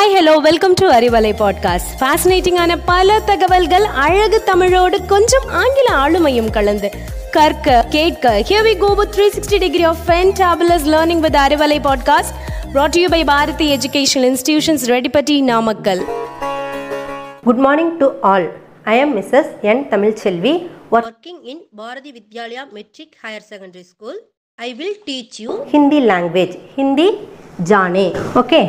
Hi hello welcome to Arivalai podcast ஃபேசினேட்டிங்கான பல தகவல்கள் அழகு தமிழோடு கொஞ்சம் ஆங்கில ஆளுமையும் கலந்து கற்க கேட்க here we go with 360 degree of fantabulous learning with Arivalai podcast brought to you by Bharathi educational institutions Reddipatti Namakkal Good morning to all. I am Mrs. N. Tamilchelvi, working in Bharati Vidyalaya Metric Higher Secondary School. I will teach you Hindi language. Hindi ஜானே okay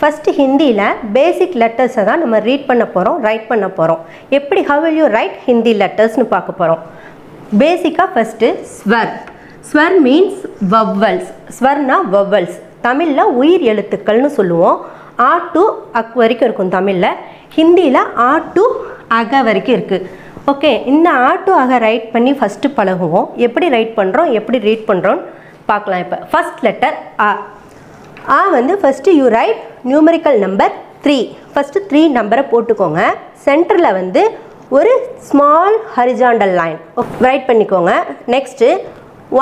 first ஹிந்தியில் basic லெட்டர்ஸை தான் நம்ம read பண்ண போகிறோம் right பண்ண போகிறோம் எப்படி how will you write Hindi லெட்டர்ஸ்னு பார்க்க போகிறோம் பேசிக்காக ஃபஸ்ட்டு ஸ்வர். ஸ்வர் மீன்ஸ் வவ்வல்ஸ் ஸ்வர்னா வவ்வல்ஸ் தமிழில் உயிர் எழுத்துக்கள்னு சொல்லுவோம். ஆ டு அக் வரைக்கும் இருக்கும் தமிழில். ஹிந்தியில் ஆ டு அக வரைக்கும் இருக்குது ஓகே இந்த ஆ டு அக ரைட் பண்ணி ஃபஸ்ட்டு பழகுவோம். எப்படி ரைட் பண்ணுறோம் எப்படி ரீட் பண்ணுறோன்னு பார்க்கலாம் இப்போ. ஃபஸ்ட் லெட்டர் ஆ ஆ வந்து first you write numerical number three first three நம்பரை போட்டுக்கோங்க. சென்டரில் வந்து ஒரு ஸ்மால் ஹரிஜாண்டல் லைன் ரைட் பண்ணிக்கோங்க. Next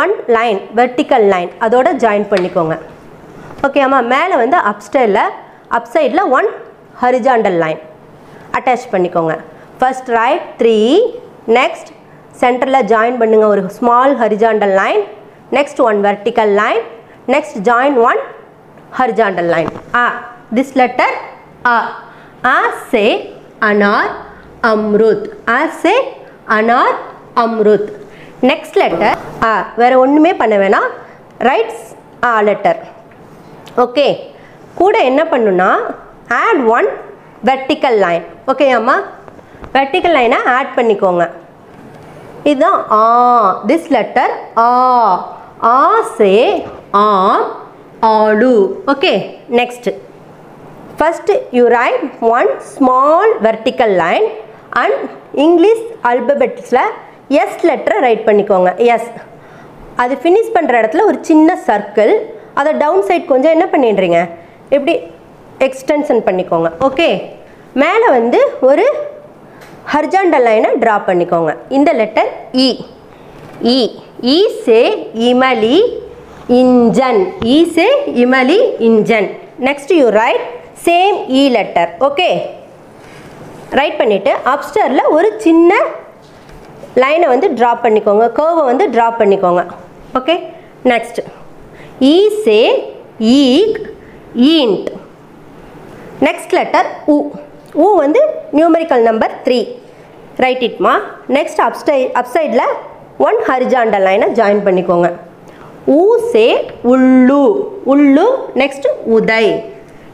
one line vertical line அதோட ஜாயின் பண்ணிக்கோங்க. ஓகேம்மா மேலே வந்து அப்ஸ்டைலில் அப்சைடில் ஒன் ஹரிஜாண்டல் லைன் அட்டாச் பண்ணிக்கோங்க. ஃபஸ்ட் ரைட் த்ரீ நெக்ஸ்ட் சென்டரில் ஜாயின் பண்ணுங்கள் ஒரு small horizontal line next one vertical line next join one horizontal line. A. This letter a. A say anar amrut. A say anar amrut. Next letter a. வேற ஒண்ணுமே பண்ண வேணாம். Rights ஆ letter okay கூட என்ன பண்ணுன்னா add one vertical line ஓகேயாம்மா அம்மா? Vertical லைனை ஆட் பண்ணிக்கோங்க. இதுதான் ஆ. திஸ் லெட்டர் ஆ. ஆ சே ஆம். ஆடு. Okay next first you write one small vertical line and English அல்பபெட்ஸில் S லெட்டரை ரைட் பண்ணிக்கோங்க. எஸ் அது ஃபினிஷ் பண்ணுற இடத்துல ஒரு சின்ன சர்க்கிள் அதை டவுன் சைட் கொஞ்சம் என்ன பண்ணிடுறீங்க? இப்படி எக்ஸ்டென்ஷன் பண்ணிக்கோங்க. ஓகே மேலே வந்து ஒரு ஹர்ஜாண்டல் லைனை ட்ரா பண்ணிக்கோங்க. இந்த லெட்டர் இ இ இ சே இமலி இன்ஜன். இ சே இமலி இன்ஜன். நெக்ஸ்ட் யூ ரைட் சேம் இ லெட்டர் ஓகே ரைட் பண்ணிவிட்டு அப்ஸ்டரில் ஒரு சின்ன லைனை வந்து ட்ரா பண்ணிக்கோங்க. கேர்வை வந்து ட்ரா பண்ணிக்கோங்க. ஓகே நெக்ஸ்ட் ஈ சே ஈக் ஈன்ட் நெக்ஸ்ட் லெட்டர் உ உ வந்து நியூமரிக்கல் நம்பர் த்ரீ ரைட் இட்மா நெக்ஸ்ட் அப்ஸ்டை அப்சைடில் ஒன் ஹரிஜாண்டல் லைனை ஜாயின் பண்ணிக்கோங்க. ஊ சே உள்ளு. உள்ளு நெக்ஸ்ட் உதய்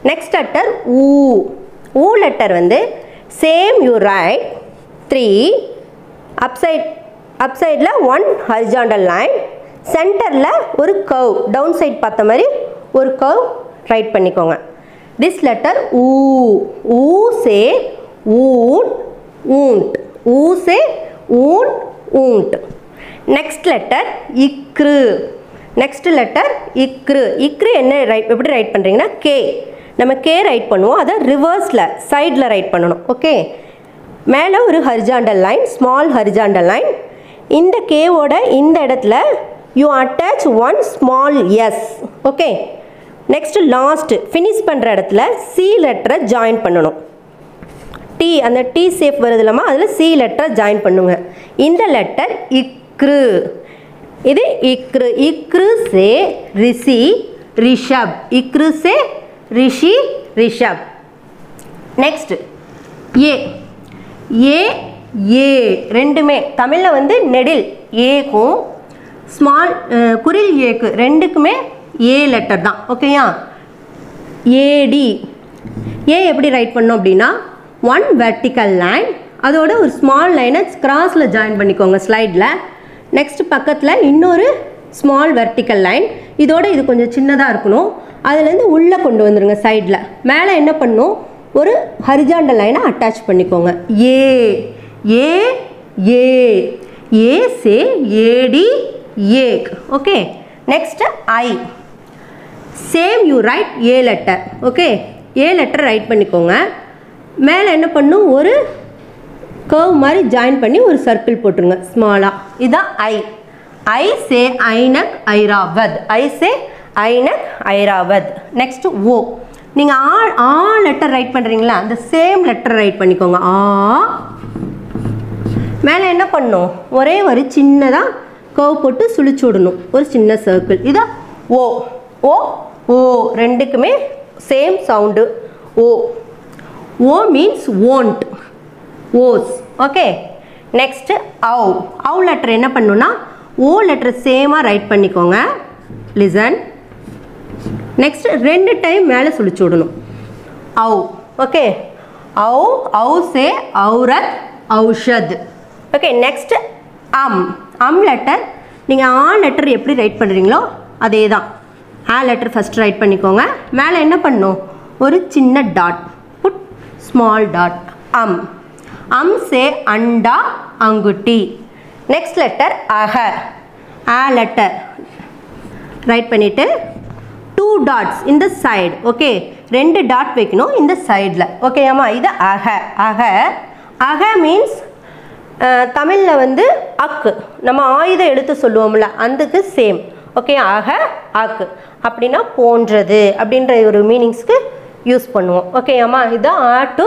நெக்ஸ்ட் லெட்டர் ஊ. ஊ லெட்டர் வந்து same you write three upside அப்சைடில் one horizontal line சென்டரில் ஒரு கவ் டவுன் சைட் பார்த்த மாதிரி ஒரு கவ் ரைட் பண்ணிக்கோங்க. திஸ் லெட்டர் ஊ. ஊ சே ஊன் ஊண்ட். ஊ சே ஊன் ஊண்ட். நெக்ஸ்ட் லெட்டர் இக்ரு. நெக்ஸ்ட் லெட்டர் இக்ரு இக்ரு என்ன ரைட் எப்படி ரைட் பண்ணுறீங்கன்னா கே நம்ம கே ரைட் பண்ணுவோம். அதை ரிவர்ஸில் சைடில் ரைட் பண்ணணும். ஓகே மேலே ஒரு horizontal line small horizontal line இந்த கேவோட இந்த இடத்துல you attach one small S okay next last finish பண்ணுற இடத்துல சி லெட்டரை ஜாயின் பண்ணணும். டி அந்த டி சேஃப் வருது இல்லாமல் அதில் சி லெட்டரை ஜாயின் பண்ணுங்க. இந்த லெட்டர் இக்ரு இது இக்ரு இக்ரு சே ரிஷி ரிஷப். இக்ரு சே ரிஷி ரிஷப். நெக்ஸ்ட் ஏ. ஏ ஏ. ரெண்டுமே. தமிழில் வந்து நெடில் ஏக்கும் ஸ்மால் குரில் ஏக்கு ரெண்டுக்குமே ஏ லெட்டர் தான். ஓகேயா ஏடி ஏ எப்படி ரைட் பண்ணோம் அப்படின்னா ஒன் வெர்டிக்கல் லைன் அதோட ஒரு ஸ்மால் லைனை கிராஸில் ஜாயின் பண்ணிக்கோங்க ஸ்லைடில் நெக்ஸ்ட் பக்கத்தில் இன்னொரு ஸ்மால் வெர்டிக்கல் லைன் இதோட இது கொஞ்சம் சின்னதாக இருக்கணும். அதுலேருந்து உள்ளே கொண்டு வந்துருங்க சைடில் மேலே என்ன பண்ணும்? ஒரு ஹரிஜாண்டல் லைனை அட்டாச் பண்ணிக்கோங்க. ஏ ஏ ஏ ஏ சே ஏடி ஏ ஓகே நெக்ஸ்ட்டு ஐ சேம் யூ ரைட் ஏ லெட்டர் ஓகே ஏ லெட்டர் ரைட் பண்ணிக்கோங்க. மேலே என்ன பண்ணும்? ஒரு கர்வ் மாதிரி ஜாயின் பண்ணி ஒரு சர்க்கிள் போட்டுருங்க. ஸ்மாலாக இதுதான் ஐ ஐ சே ஐனக் ஐராவத் ஐ சே ஐனக் ஐராவத் நெக்ஸ்ட் ஓ நீங்கள் ஆ ஆ லெட்டர் ரைட் பண்ணுறீங்களா அந்த சேம் லெட்டர் ரைட் பண்ணிக்கோங்க. ஆ. மேலே என்ன பண்ணும்? ஒரே ஒரு சின்னதாக கவ் போட்டு சுழிச்சு விடணும். ஒரு சின்ன சர்க்கிள் இதான் ஓ ஓ ஓ ரெண்டுக்குமே சேம் சவுண்டு ஓ ஓ மீன்ஸ் ஓன்ட் ஓஸ் ஓகே நெக்ஸ்ட்டு அவ் அவ் லெட்டர் என்ன பண்ணுன்னா ஓ லெட்டர் சேமாக ரைட் பண்ணிக்கோங்க. லிசன் நெக்ஸ்ட் ரெண்டு டைம் மேலே சுழிச்சு விடணும். ஔ ஓகே ஔ அவு சே ஔரத் ஔஷத். ஓகே நெக்ஸ்ட் அம் அம் லெட்டர் நீங்கள் ஆ லெட்டர் எப்படி ரைட் பண்ணுறீங்களோ அதே தான் ஆ லெட்டர் ஃபஸ்ட் ரைட் பண்ணிக்கோங்க. மேலே என்ன பண்ணும்? ஒரு சின்ன டாட் புட் ஸ்மால் டாட் அம் அம்சே அண்டா அங்குட்டி. நெக்ஸ்ட் லெட்டர் அக. ஆ லெட்டர் ரைட் பண்ணிவிட்டு டூ டாட்ஸ் இந்த சைடு ஓகே ரெண்டு டாட் வைக்கணும் இந்த சைடில் ஓகேயாம்மா இது அக. அக. அக மீன்ஸ் தமிழில் வந்து அக்கு. நம்ம ஆயுத எழுத்து சொல்லுவோம்ல அதுக்கு சேம் ஓகே அக அக்கு. அப்படின்னா போன்றது அப்படின்ற ஒரு மீனிங்ஸ்க்கு யூஸ் பண்ணுவோம் ஓகேயாம்மா இது ஆ டு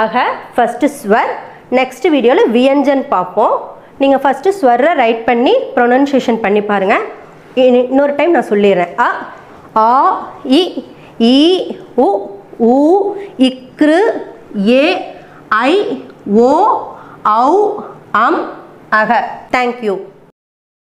அக ஃபஸ்ட்டு ஸ்வர். நெக்ஸ்ட் வீடியோவில் வியஞ்சன் பார்ப்போம். நீங்கள் ஃபஸ்ட்டு ஸ்வரை ரைட் பண்ணி ப்ரொனன்சியேஷன் பண்ணி பாருங்கள் இன்னொரு டைம் நான் சொல்லிடுறேன். அ ஆ இ ஈ உ ஊ இக்ரு ஏ ஐ ஓ ஔ அம் அக. தேங்க்யூ